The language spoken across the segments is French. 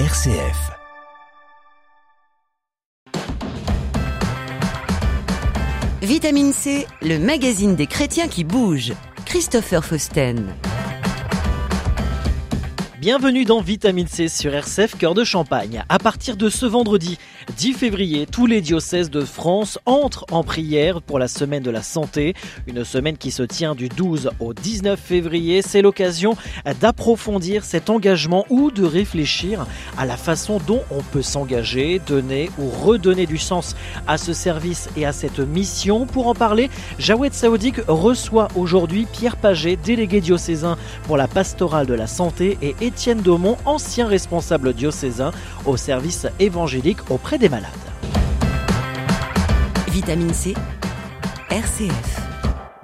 RCF. Vitamine C, le magazine des chrétiens qui bougent. Christopher Fausten. Bienvenue dans Vitamine C sur RCF Cœur de Champagne. À partir de ce vendredi 10 février, tous les diocèses de France entrent en prière pour la semaine de la santé. Une semaine qui se tient du 12 au 19 février. C'est l'occasion d'approfondir cet engagement ou de réfléchir à la façon dont on peut s'engager, donner ou redonner du sens à ce service et à cette mission. Pour en parler, Jawed Saoudik reçoit aujourd'hui Pierre Paget, délégué diocésain pour la pastorale de la santé et Étienne Daumont, ancien responsable diocésain au service évangélique auprès des malades. Vitamine C, RCF.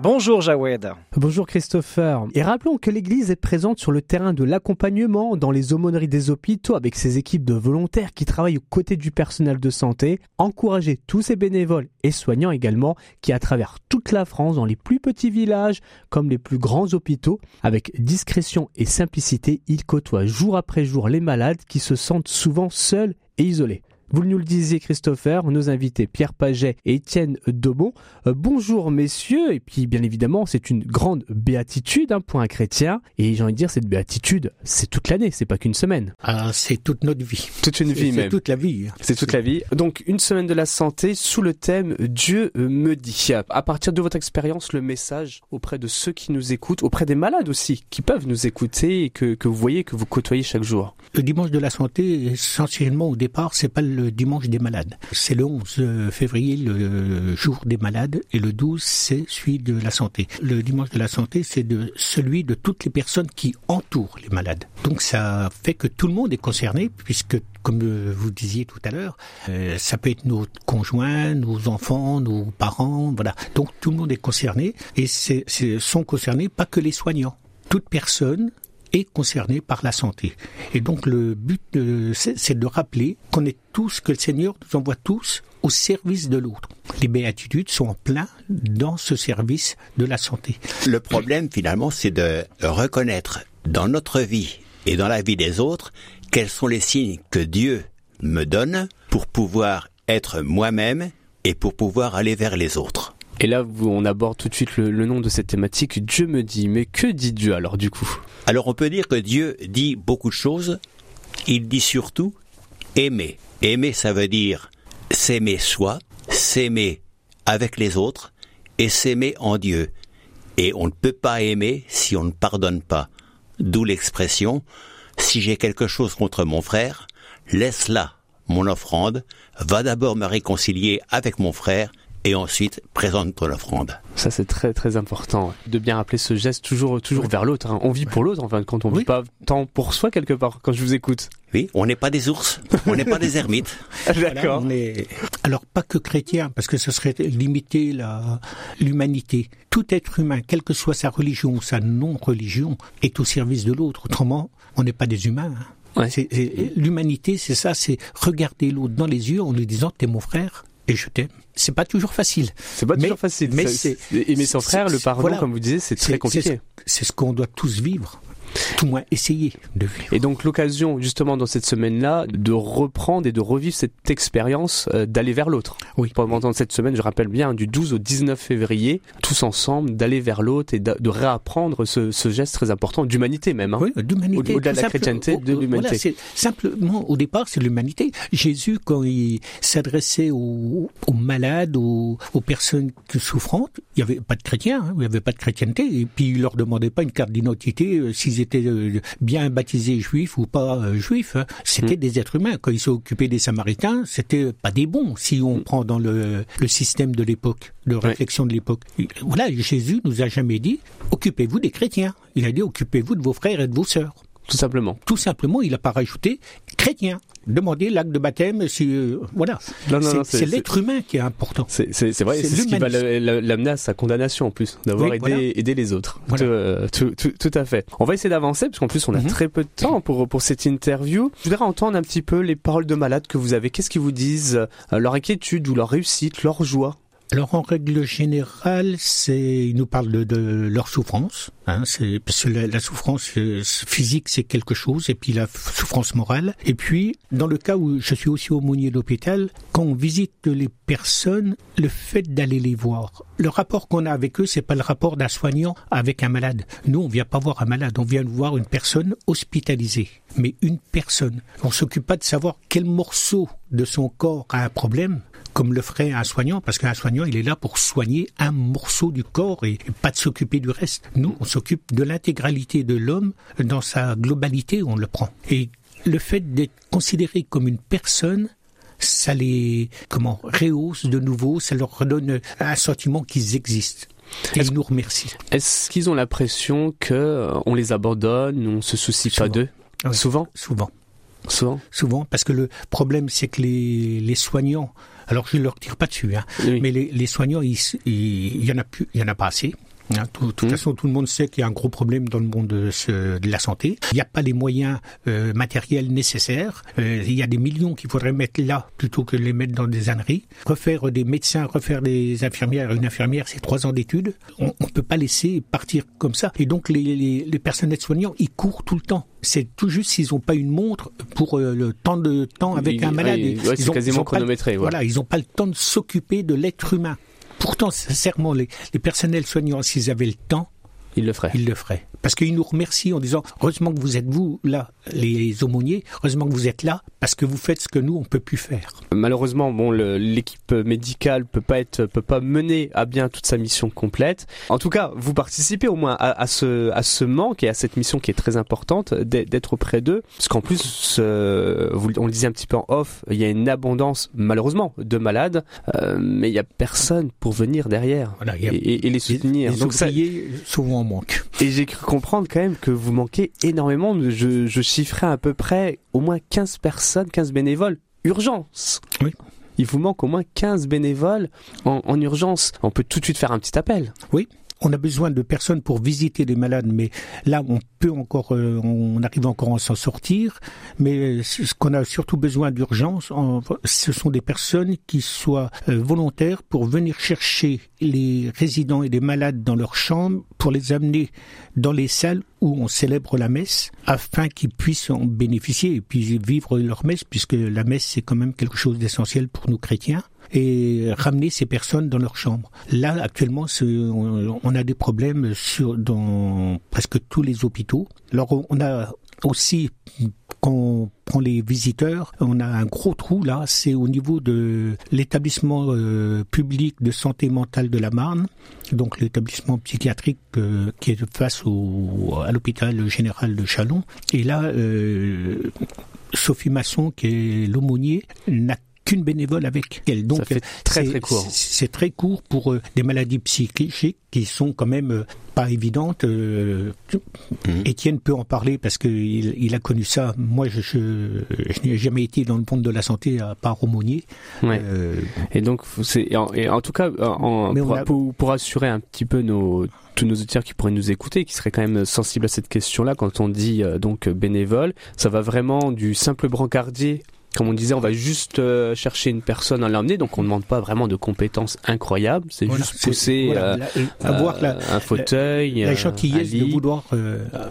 Bonjour Jawed. Bonjour Christopher. Et rappelons que l'Église est présente sur le terrain de l'accompagnement dans les aumôneries des hôpitaux avec ses équipes de volontaires qui travaillent aux côtés du personnel de santé. Encourager tous ces bénévoles et soignants également qui à travers toute la France dans les plus petits villages comme les plus grands hôpitaux avec discrétion et simplicité ils côtoient jour après jour les malades qui se sentent souvent seuls et isolés. Vous nous le disiez, Christopher, nos invités Pierre Paget et Étienne Daumont. Euh, bonjour, messieurs. Et puis, bien évidemment, c'est une grande béatitude hein, pour un chrétien. Et j'ai envie de dire, cette béatitude, c'est toute l'année, c'est pas qu'une semaine. Ah, c'est toute notre vie. Toute une vie, même. C'est toute la vie. C'est toute la vie. Donc, une semaine de la santé sous le thème Dieu me dit. À partir de votre expérience, le message auprès de ceux qui nous écoutent, auprès des malades aussi, qui peuvent nous écouter et que, que vous voyez, que vous côtoyez chaque jour. Le dimanche de la santé, essentiellement au départ, c'est pas le dimanche des malades. C'est le 11 février, le jour des malades, et le 12, c'est celui de la santé. Le dimanche de la santé, c'est de celui de toutes les personnes qui entourent les malades. Donc ça fait que tout le monde est concerné, puisque comme vous disiez tout à l'heure, euh, ça peut être nos conjoints, nos enfants, nos parents, voilà. Donc tout le monde est concerné, et c'est, sont concernés pas que les soignants. Toute personne est concerné par la santé. Et donc le but, c'est de rappeler qu'on est tous, que le Seigneur nous envoie tous au service de l'autre. Les béatitudes sont en plein dans ce service de la santé. Le problème finalement, c'est de reconnaître dans notre vie et dans la vie des autres quels sont les signes que Dieu me donne pour pouvoir être moi-même et pour pouvoir aller vers les autres. Et là, on aborde tout de suite le, nom de cette thématique. Dieu me dit. Mais que dit Dieu alors du coup? Alors on peut dire que Dieu dit beaucoup de choses. Il dit surtout aimer. Aimer, ça veut dire s'aimer soi, s'aimer avec les autres et s'aimer en Dieu. Et on ne peut pas aimer si on ne pardonne pas. D'où l'expression si j'ai quelque chose contre mon frère, laisse là mon offrande, va d'abord me réconcilier avec mon frère et ensuite présente ton offrande. Ça c'est très très important de bien rappeler ce geste toujours toujours vers l'autre. Hein. On vit pour l'autre enfin quand on Oui. vit pas tant pour soi quelque part. Quand je vous écoute. Oui, on n'est pas des ours, on n'est pas des ermites. Voilà, est... Alors pas que chrétien, parce que ce serait limiter la l'humanité. Tout être humain, quelle que soit sa religion ou sa non-religion, est au service de l'autre. Autrement, on n'est pas des humains. hein. Ouais. L'humanité, c'est ça, c'est regarder l'autre dans les yeux en lui disant t'es mon frère et je t'aime. C'est pas toujours facile. C'est pas Mais- toujours facile. mais c'est- aimer son frère, le pardon, voilà. comme vous disiez, c'est très compliqué. C'est ce qu'on doit tous vivre, tout moins essayer de vivre. Et donc l'occasion justement dans cette semaine-là de reprendre et de revivre cette expérience euh, d'aller vers l'autre. Oui. Pendant cette semaine, je rappelle bien, du 12 au 19 février, tous ensemble, d'aller vers l'autre et de, de réapprendre ce, ce geste très important d'humanité même. hein. Oui, d'humanité. Au- au-delà de la simple- chrétienté, de l'humanité. Voilà, simplement, au départ, c'est l'humanité. Jésus, quand il s'adressait aux, aux malades, aux, aux personnes souffrantes, il n'y avait pas de chrétiens, hein, il n'y avait pas de chrétienté, et puis il leur demandait pas une carte d'identité euh, s'ils étaient euh, bien baptisés juifs ou pas euh, juifs. hein. C'était Mm. des êtres humains. Quand il s'est occupé des Samaritains, c'était pas des bons, si on prend dans le, le système de l'époque, de réflexion de l'époque. Voilà, Jésus nous a jamais dit, occupez-vous des chrétiens. Il a dit, occupez-vous de vos frères et de vos sœurs Tout simplement. tout simplement, il n'a pas rajouté chrétien. Demandez l'acte de baptême, si, euh, voilà. Non, non, C'est- l'être humain qui est important. C'est c'est- c'est vrai, C'est ce qui va l'amener à sa condamnation en plus, d'avoir Oui, aidé, voilà. aidé les autres. Voilà. Tout, euh, tout, tout- tout à fait. On va essayer d'avancer parce qu'en plus on a Mhm. très peu de temps pour, pour cette interview. Je voudrais entendre un petit peu les paroles de malades que vous avez. Qu'est-ce qu'ils vous disent, euh, leur inquiétude ou leur réussite, leur joie? Alors en règle générale, c'est ils nous parlent de, de leur souffrance. Hein, c'est parce que la, la souffrance euh, physique c'est quelque chose et puis la souffrance morale. Et puis dans le cas où je suis aussi aumônier d'hôpital, quand on visite les personnes, le fait d'aller les voir, le rapport qu'on a avec eux, c'est pas le rapport d'un soignant avec un malade. Nous, on vient pas voir un malade, on vient voir une personne hospitalisée, mais une personne. On s'occupe pas de savoir quel morceau de son corps a un problème comme le ferait un soignant, parce qu'un soignant, il est là pour soigner un morceau du corps et, pas de s'occuper du reste. Nous, on s'occupe de l'intégralité de l'homme dans sa globalité, on le prend. Et le fait d'être considéré comme une personne, ça les comment rehausse de nouveau, ça leur redonne un sentiment qu'ils existent. Et ils nous remercient. Est-ce qu'ils ont l'impression que euh, on les abandonne, on se soucie Souvent. pas d'eux Oui. Souvent, Souvent. Souvent. Souvent, parce que le problème, c'est que les, les soignants, alors je ne leur tire pas dessus, hein, Oui. mais les, les soignants, il s- il il y en a plus, il y en a pas assez. Hein, tout- de toute Mhm. façon, tout le monde sait qu'il y a un gros problème dans le monde de, ce- de la santé. Il n'y a pas les moyens euh, matériels nécessaires. Euh, il y a des millions qu'il faudrait mettre là plutôt que de les mettre dans des âneries. Refaire des médecins, refaire des infirmières. Une infirmière, c'est trois ans d'études. On ne peut pas laisser partir comme ça. Et donc, les, les, les personnels soignants, ils courent tout le temps. C'est tout juste s'ils n'ont pas une montre pour euh, le temps de temps avec Il- un malade. ouais, Ils ouais, ont- quasiment ils ont pas le- chronométré, ouais. Voilà, ils n'ont pas le temps de s'occuper de l'être humain. Pourtant, sincèrement, les, les personnels soignants, s'ils avaient le temps, le ils le feraient. Parce qu'ils nous remercient en disant heureusement que vous êtes vous là, les aumôniers, heureusement que vous êtes là, parce que vous faites ce que nous on peut plus faire. Malheureusement, bon, l'équipe médicale peut pas être, peut pas mener à bien toute sa mission complète. En tout cas, vous participez au moins à, à ce, à ce manque et à cette mission qui est très importante d'être auprès d'eux, parce qu'en plus, euh, on le disait un petit peu en off, il y a une abondance, malheureusement, de malades, euh, mais il y a personne pour venir derrière Voilà, il y a- et, les soutenir. Les Donc ça, souvent en manque. et j'ai cru comprendre quand même que vous manquez énormément. Je, je chiffrais à peu près au moins 15 personnes, 15 bénévoles. Urgence Oui. Il vous manque au moins 15 bénévoles en, en urgence. On peut tout de suite faire un petit appel. On a besoin de personnes pour visiter les malades, mais là on peut encore, euh, on arrive encore à s'en sortir. Mais ce qu'on a surtout besoin d'urgence, en- ce sont des personnes qui soient euh, volontaires pour venir chercher les résidents et les malades dans leurs chambres, pour les amener dans les salles où on célèbre la messe, afin qu'ils puissent en bénéficier et puis vivre leur messe, puisque la messe c'est quand même quelque chose d'essentiel pour nous chrétiens et ramener ces personnes dans leur chambre. Là, actuellement, on, a des problèmes sur, dans presque tous les hôpitaux. Alors, on- a aussi, quand on prend les visiteurs, on a un gros trou là, c'est au niveau de l'établissement euh, public de santé mentale de la Marne, donc l'établissement psychiatrique euh, qui est face à l'hôpital général de Chalon. Et là, euh, Sophie Masson, qui est l'aumônier, n'a qu'une bénévole avec elle. Donc, Ça fait très c'est- très court. c'est- C'est très court pour euh, des maladies psychiques qui sont quand même euh, pas évidentes. euh, Mhm. Étienne peut en parler parce qu'il il a connu ça. Moi, je, je, je n'ai jamais été dans le monde de la santé à part aumônier. Ouais. Euh, Et donc, c'est et en, et en tout cas, en- pour, a- pour, pour assurer un petit peu nos tous nos auditeurs qui pourraient nous écouter, qui seraient quand même sensibles à cette question-là, quand on dit euh, donc bénévole, ça va vraiment du simple brancardier. Comme on disait, on va juste euh, chercher une personne à l'emmener, donc on ne demande pas vraiment de compétences incroyables, c'est voilà, juste pousser voilà, euh, la- avoir la, euh, un fauteuil, la gentillesse de vouloir.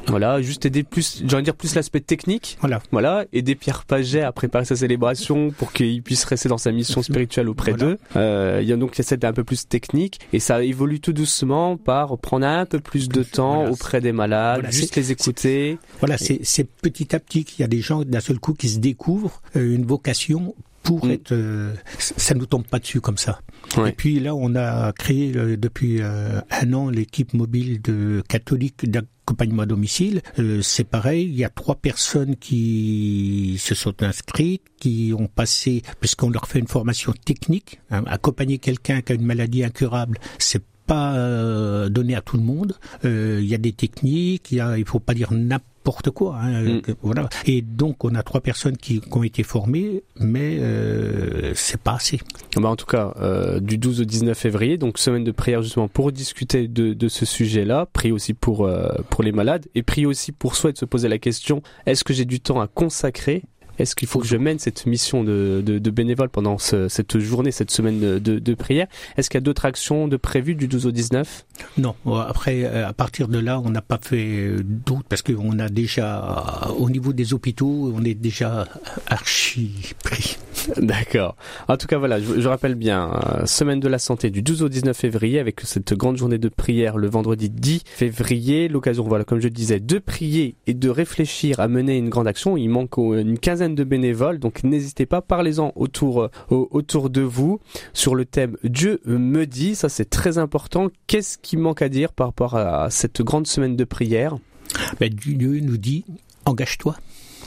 Voilà, juste aider plus, j'ai envie de dire plus l'aspect technique. voilà. Voilà, aider Pierre Paget à préparer sa célébration pour qu'il puisse rester dans sa mission spirituelle auprès Voilà. d'eux. Euh, il y a donc cette un peu plus technique et ça évolue tout doucement par prendre un peu plus de temps Voilà. auprès des malades, Voilà, juste les écouter. Voilà, c'est c'est petit à petit qu'il y a des gens d'un seul coup qui se découvrent euh, une vocation pour Mm. être. euh, ça nous tombe pas dessus comme ça. Ouais. Et puis là, on a créé euh, depuis euh, un an l'équipe mobile de catholiques d'accompagnement à domicile. Euh, c'est pareil, il y a trois personnes qui se sont inscrites, qui ont passé, puisqu'on leur fait une formation technique, hein, accompagner quelqu'un qui a une maladie incurable, c'est pas euh, donné à tout le monde. Euh, Il y a des techniques, il il faut pas dire n'importe quoi. Hein, Mm. que- voilà. Et donc on a trois personnes qui, qui ont été formées, mais euh, c'est pas assez. Bah, en tout cas, euh, du 12 au 19 février, donc semaine de prière justement pour discuter de, de ce sujet-là, prier aussi pour, pour les malades et prier aussi pour soi et de se poser la question, est-ce que j'ai du temps à consacrer Est-ce qu'il faut que je mène cette mission de, de, bénévole pendant cette journée, cette semaine de, de prière? Est-ce qu'il y a d'autres actions de prévues du 12 au 19 Non. Après, à partir de là, on n'a pas fait d'autres parce qu'on a déjà, au niveau des hôpitaux, on est déjà archi pris. D'accord. En tout cas, voilà, je, rappelle bien, euh, semaine de la santé du 12 au 19 février avec cette grande journée de prière le vendredi 10 février. L'occasion, voilà, comme je disais, de prier et de réfléchir à mener une grande action. Il manque une quinzaine de bénévoles, donc n'hésitez pas, parlez-en autour, euh, autour de vous sur le thème Dieu me dit. Ça, c'est très important. Qu'est-ce qui manque? À dire par rapport à cette grande semaine de prière ben, Dieu nous dit engage-toi.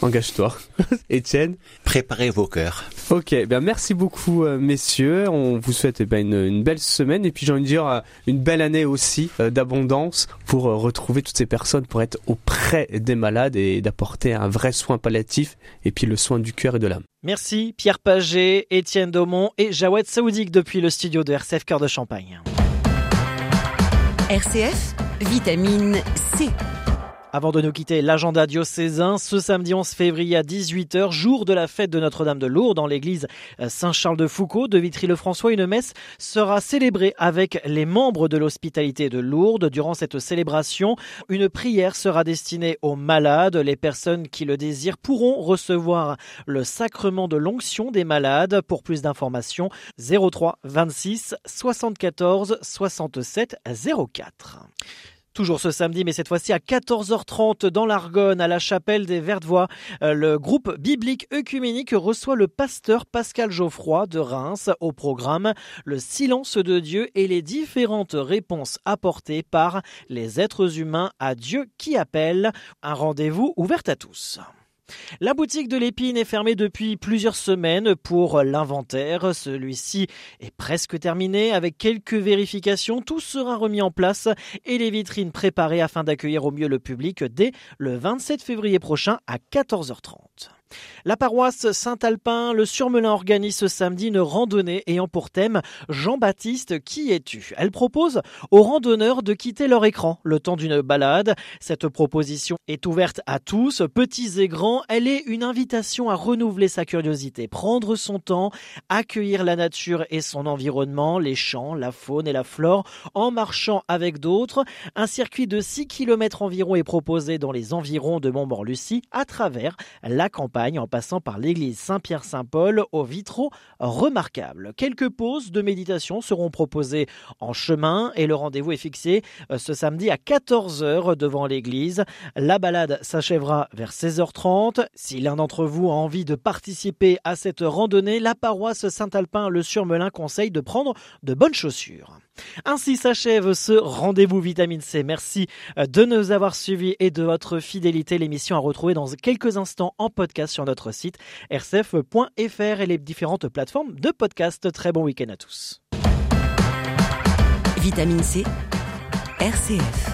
Engage-toi. Étienne Préparez vos cœurs. Ok, bien merci beaucoup euh, messieurs. On vous souhaite eh ben, une, belle semaine et puis j'ai envie de dire euh, une belle année aussi euh, d'abondance pour retrouver toutes ces personnes pour être auprès des malades et d'apporter un vrai soin palliatif et puis le soin du cœur et de l'âme. Merci Pierre Paget, Étienne Daumont et Jawed Saoudik depuis le studio de RCF Cœur de Champagne. RCF, vitamine C. Avant de nous quitter, l'agenda diocésain, ce samedi 11 février à 18h, jour de la fête de Notre-Dame de Lourdes dans l'église Saint-Charles de Foucault de Vitry-le-François, une messe sera célébrée avec les membres de l'hospitalité de Lourdes. Durant cette célébration, une prière sera destinée aux malades. Les personnes qui le désirent pourront recevoir le sacrement de l'onction des malades. Pour plus d'informations, 03 26 74 67 04. Toujours ce samedi, mais cette fois-ci à 14h30 dans l'Argonne, à la chapelle des Vertes-Voix, euh, le groupe biblique œcuménique reçoit le pasteur Pascal Geoffroy de Reims au programme Le silence de Dieu et les différentes réponses apportées par les êtres humains à Dieu qui appelle. Un rendez-vous ouvert à tous. La boutique de l'épine est fermée depuis plusieurs semaines pour l'inventaire. Celui-ci est presque terminé avec quelques vérifications. Tout sera remis en place et les vitrines préparées afin d'accueillir au mieux le public dès le 27 février prochain à 14h30. La paroisse Saint-Alpin, le Surmelin organise ce samedi une randonnée ayant pour thème Jean-Baptiste, qui es-tu? Elle propose aux randonneurs de quitter leur écran le temps d'une balade. Cette proposition est ouverte à tous, petits et grands. Elle est une invitation à renouveler sa curiosité, prendre son temps, accueillir la nature et son environnement, les champs, la faune et la flore, en marchant avec d'autres. Un circuit de 6 km environ est proposé dans les environs de Montmorlucie à travers la campagne en passant par l'église Saint-Pierre-Saint-Paul aux vitraux remarquables. Quelques pauses de méditation seront proposées en chemin et le rendez-vous est fixé euh, ce samedi à 14h devant l'église. La balade s'achèvera vers 16h30. Si l'un d'entre vous a envie de participer à cette randonnée, la paroisse Saint-Alpin le Surmelin conseille de prendre de bonnes chaussures. Ainsi s'achève ce rendez-vous vitamine C. Merci euh, de nous avoir suivis et de votre fidélité. L'émission à retrouver dans quelques instants en podcast sur notre site rcf.fr et les différentes plateformes de podcast. Très bon week-end à tous. Vitamine C, RCF.